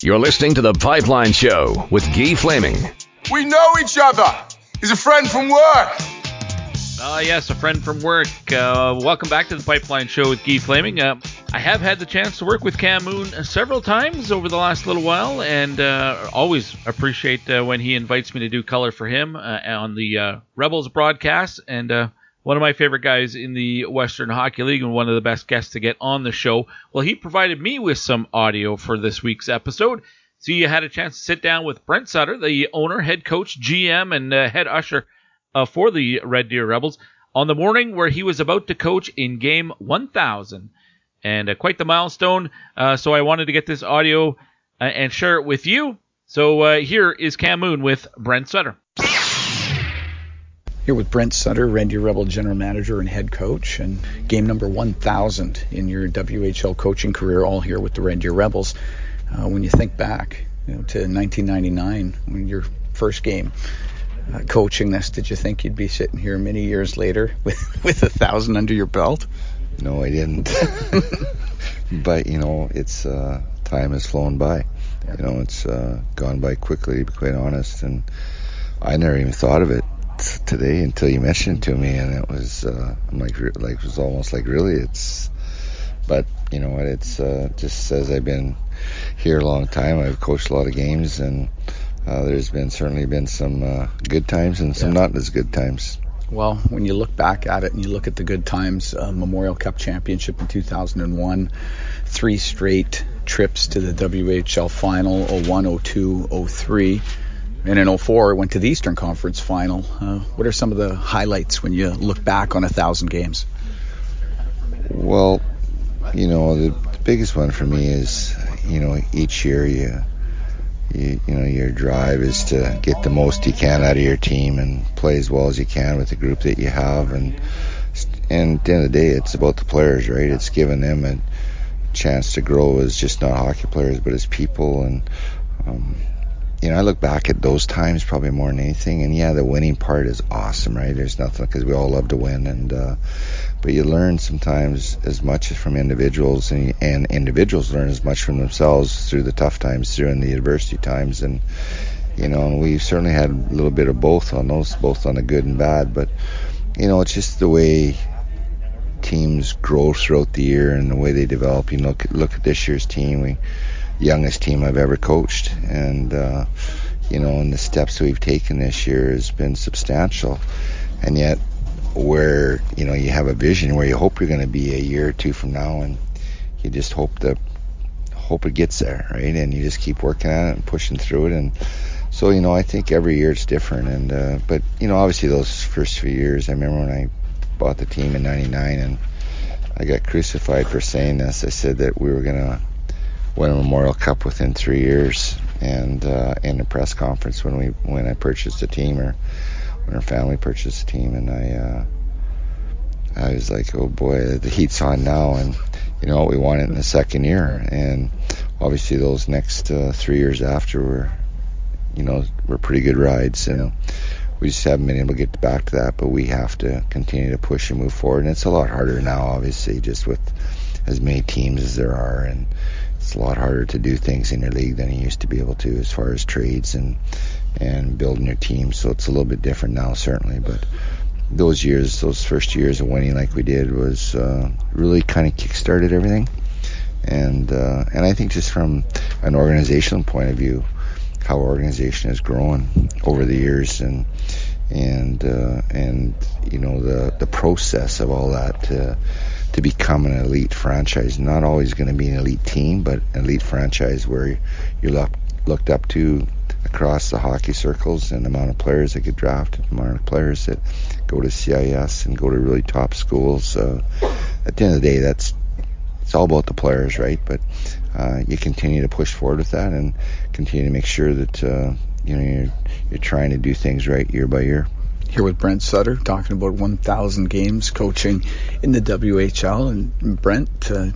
You're listening to The Pipeline Show with Guy Flaming. We know each other. He's a friend from work. Uh, yes, a friend from work. Uh, welcome back to the Pipeline Show with Guy Flaming. Uh, I have had the chance to work with Cam Moon several times over the last little while, and uh, always appreciate uh, when he invites me to do color for him uh, on the Rebels broadcast. And one of my favorite guys in the Western Hockey League, and one of the best guests to get on the show. Well, he provided me with some audio for this week's episode. So you had a chance to sit down with Brent Sutter, the owner, head coach, GM, and head usher uh, for the Red Deer Rebels on the morning where he was about to coach in game 1000. And uh, quite the milestone. Uh, so I wanted to get this audio uh, and share it with you. So uh, here is Cam Moon with Brent Sutter. Here with Brent Sutter, Red Deer Rebel general manager and head coach, and game number 1000 in your WHL coaching career, all here with the Red Deer Rebels. Uh, when you think back you know, to 1999, when your first game, uh, coaching this, did you think you'd be sitting here many years later with with a thousand under your belt? No, I didn't. but you know, it's uh, time has flown by. You know, it's uh, gone by quickly, to be quite honest. And I never even thought of it today until you mentioned it to me, and it was uh, I'm like like it was almost like really it's. But you know what? It's uh, just says I've been here a long time. I've coached a lot of games and uh, there's been certainly been some uh, good times and some yeah. not as good times. Well, when you look back at it and you look at the good times, uh, Memorial Cup championship in 2001, three straight trips to the WHL final 01, 02, 03. And in 04, went to the Eastern Conference final. Uh, what are some of the highlights when you look back on a thousand games? Well, you know, the, the biggest one for me is, you know, each year you you, you know your drive is to get the most you can out of your team and play as well as you can with the group that you have and and at the end of the day it's about the players right it's giving them a chance to grow as just not hockey players but as people and um, you know I look back at those times probably more than anything and yeah the winning part is awesome right? There's nothing because we all love to win and uh, but you learn sometimes as much from individuals and, and individuals learn as much from themselves through the tough times through the adversity times and you know and we certainly had a little bit of both on those both on the good and bad but you know it's just the way teams grow throughout the year and the way they develop. You know look, look at this year's team we youngest team I've ever coached and uh, you know and the steps we've taken this year has been substantial and yet where you know you have a vision where you hope you're going to be a year or two from now, and you just hope that hope it gets there, right? And you just keep working at it and pushing through it, and so you know I think every year it's different, and uh, but you know obviously those first few years, I remember when I bought the team in '99, and I got crucified for saying this. I said that we were going to win a Memorial Cup within three years, and uh, in a press conference when we when I purchased the team or when our family purchased the team, and I uh, I was like, oh boy, the heat's on now, and you know we won it in the second year, and obviously those next uh, three years after were, you know, were pretty good rides, and we just haven't been able to get back to that, but we have to continue to push and move forward, and it's a lot harder now, obviously, just with as many teams as there are, and it's a lot harder to do things in your league than you used to be able to as far as trades and and building your team. So it's a little bit different now, certainly. But those years, those first years of winning like we did, was uh, really kind of kick-started everything. And uh, and I think just from an organizational point of view, how our organization has grown over the years, and and uh, and you know the the process of all that to become an elite franchise. Not always going to be an elite team, but an elite franchise where you're looked looked up to across the hockey circles and the amount of players that get drafted, the amount of players that go to CIS and go to really top schools. Uh, at the end of the day, that's it's all about the players, right? But uh, you continue to push forward with that and continue to make sure that uh, you know you're you're trying to do things right year by year. Here with Brent Sutter, talking about 1,000 games coaching in the WHL, and Brent, uh,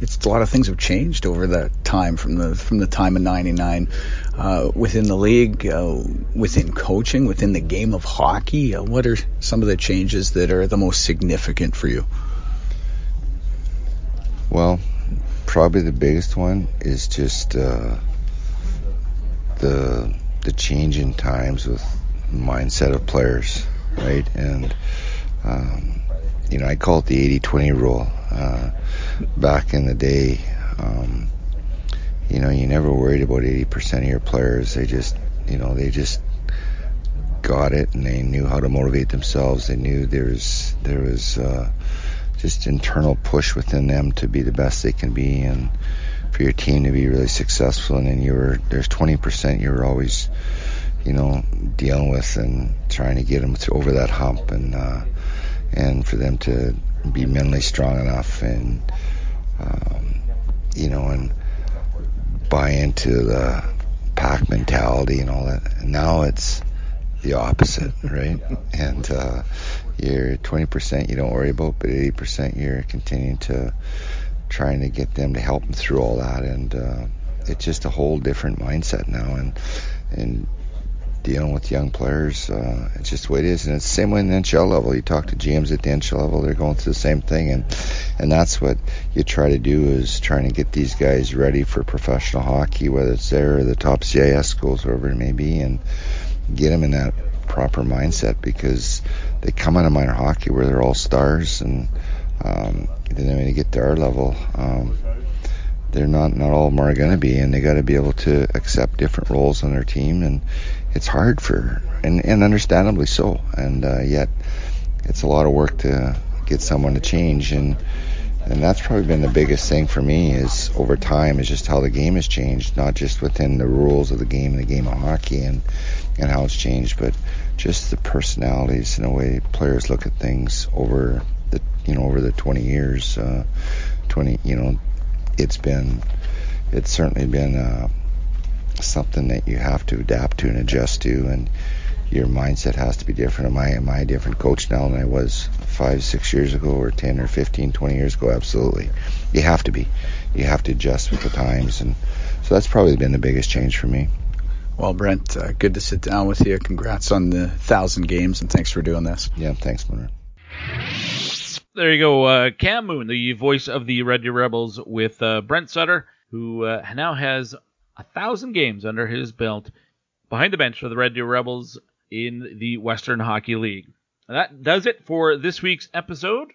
it's a lot of things have changed over that time from the from the time of '99 uh, within the league, uh, within coaching, within the game of hockey. Uh, what are some of the changes that are the most significant for you? Well, probably the biggest one is just uh, the the change in times with mindset of players, right? And um, you know, I call it the 80-20 rule. Uh, back in the day, um, you know, you never worried about 80% of your players. They just, you know, they just got it and they knew how to motivate themselves. They knew there was there was uh, just internal push within them to be the best they can be and for your team to be really successful. And then you were there's 20% you were always, you know, dealing with and trying to get them over that hump and uh, and for them to be mentally strong enough and um, you know and buy into the pack mentality and all that. And now it's the opposite, right? and uh, you're 20% you don't worry about, but 80% you're continuing to trying to get them to help them through all that. And uh, it's just a whole different mindset now. And and dealing with young players, uh, it's just the way it is. And it's the same way in the NHL level. You talk to GMs at the NHL level, they're going through the same thing. And and that's what you try to do is trying to get these guys ready for professional hockey, whether it's there or the top CIS schools, wherever it may be, and get them in that proper mindset because they come out of minor hockey where they're all stars and um, then when they get to our level um, they're not not all of them are going to be and they got to be able to accept different roles on their team and it's hard for and, and understandably so. And uh, yet it's a lot of work to get someone to change. And and that's probably been the biggest thing for me is over time is just how the game has changed not just within the rules of the game and the game of hockey and and how it's changed, but just the personalities and the way players look at things over the you know over the 20 years, uh, 20 you know, it's been it's certainly been uh, something that you have to adapt to and adjust to, and your mindset has to be different. Am I am I a different coach now than I was five, six years ago, or 10, or 15, 20 years ago? Absolutely, you have to be. You have to adjust with the times, and so that's probably been the biggest change for me. Well, Brent, uh, good to sit down with you. Congrats on the thousand games, and thanks for doing this. Yeah, thanks, Mooner. There you go, uh, Cam Moon, the voice of the Red Deer Rebels, with uh, Brent Sutter, who uh, now has a thousand games under his belt behind the bench for the Red Deer Rebels in the Western Hockey League. That does it for this week's episode.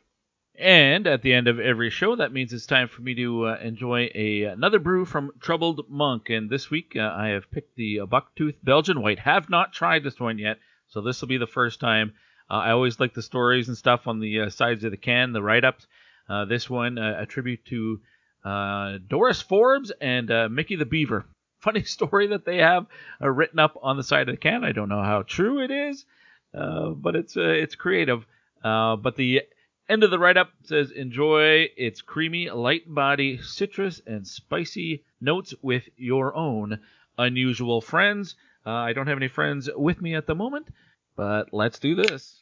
And at the end of every show, that means it's time for me to uh, enjoy a another brew from Troubled Monk. And this week, uh, I have picked the uh, Bucktooth Belgian White. Have not tried this one yet, so this will be the first time. Uh, I always like the stories and stuff on the uh, sides of the can, the write-ups. Uh, this one, a tribute to Uh, Doris Forbes and uh, Mickey the Beaver. Funny story that they have uh, written up on the side of the can. I don't know how true it is, but it's it's creative. but the End of the write up says enjoy its creamy, light body, citrus, and spicy notes with your own unusual friends. Uh, I don't have any friends with me at the moment, but let's do this.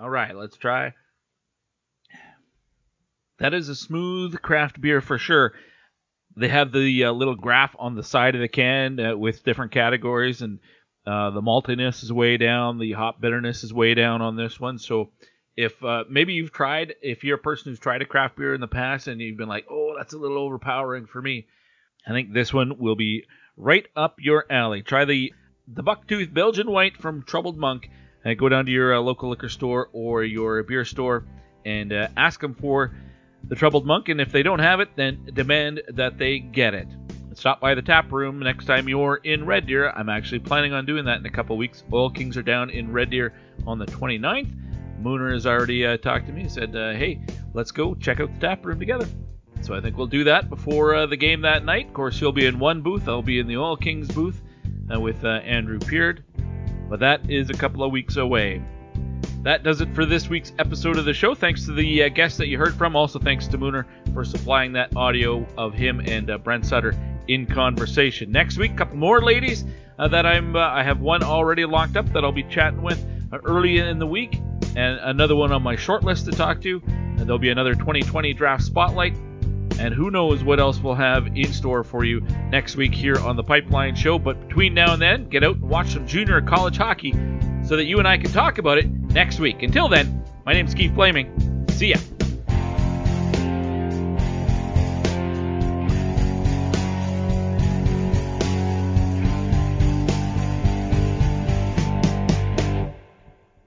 All right, let's try. That is a smooth craft beer for sure. They have the uh, little graph on the side of the can uh, with different categories, and uh, the maltiness is way down, the hop bitterness is way down on this one. So if uh, maybe you've tried, if you're a person who's tried a craft beer in the past and you've been like, oh, that's a little overpowering for me, I think this one will be right up your alley. Try the the Bucktooth Belgian White from Troubled Monk. And go down to your uh, local liquor store or your beer store and uh, ask them for the Troubled Monk. And if they don't have it, then demand that they get it. Stop by the tap room next time you're in Red Deer. I'm actually planning on doing that in a couple weeks. Oil Kings are down in Red Deer on the 29th. Mooner has already uh, talked to me said, uh, hey, let's go check out the tap room together. So I think we'll do that before uh, the game that night. Of course, you'll be in one booth. I'll be in the Oil Kings booth uh, with uh, Andrew Peard. But that is a couple of weeks away. That does it for this week's episode of the show. Thanks to the uh, guests that you heard from. Also, thanks to Mooner for supplying that audio of him and uh, Brent Sutter in conversation. Next week, a couple more ladies uh, that I'm. Uh, I have one already locked up that I'll be chatting with early in the week and another one on my short list to talk to. And there'll be another 2020 draft spotlight. And who knows what else we'll have in store for you next week here on the Pipeline Show. But between now and then, get out and watch some junior college hockey so that you and I can talk about it next week. Until then, my name is Keith Flaming. See ya.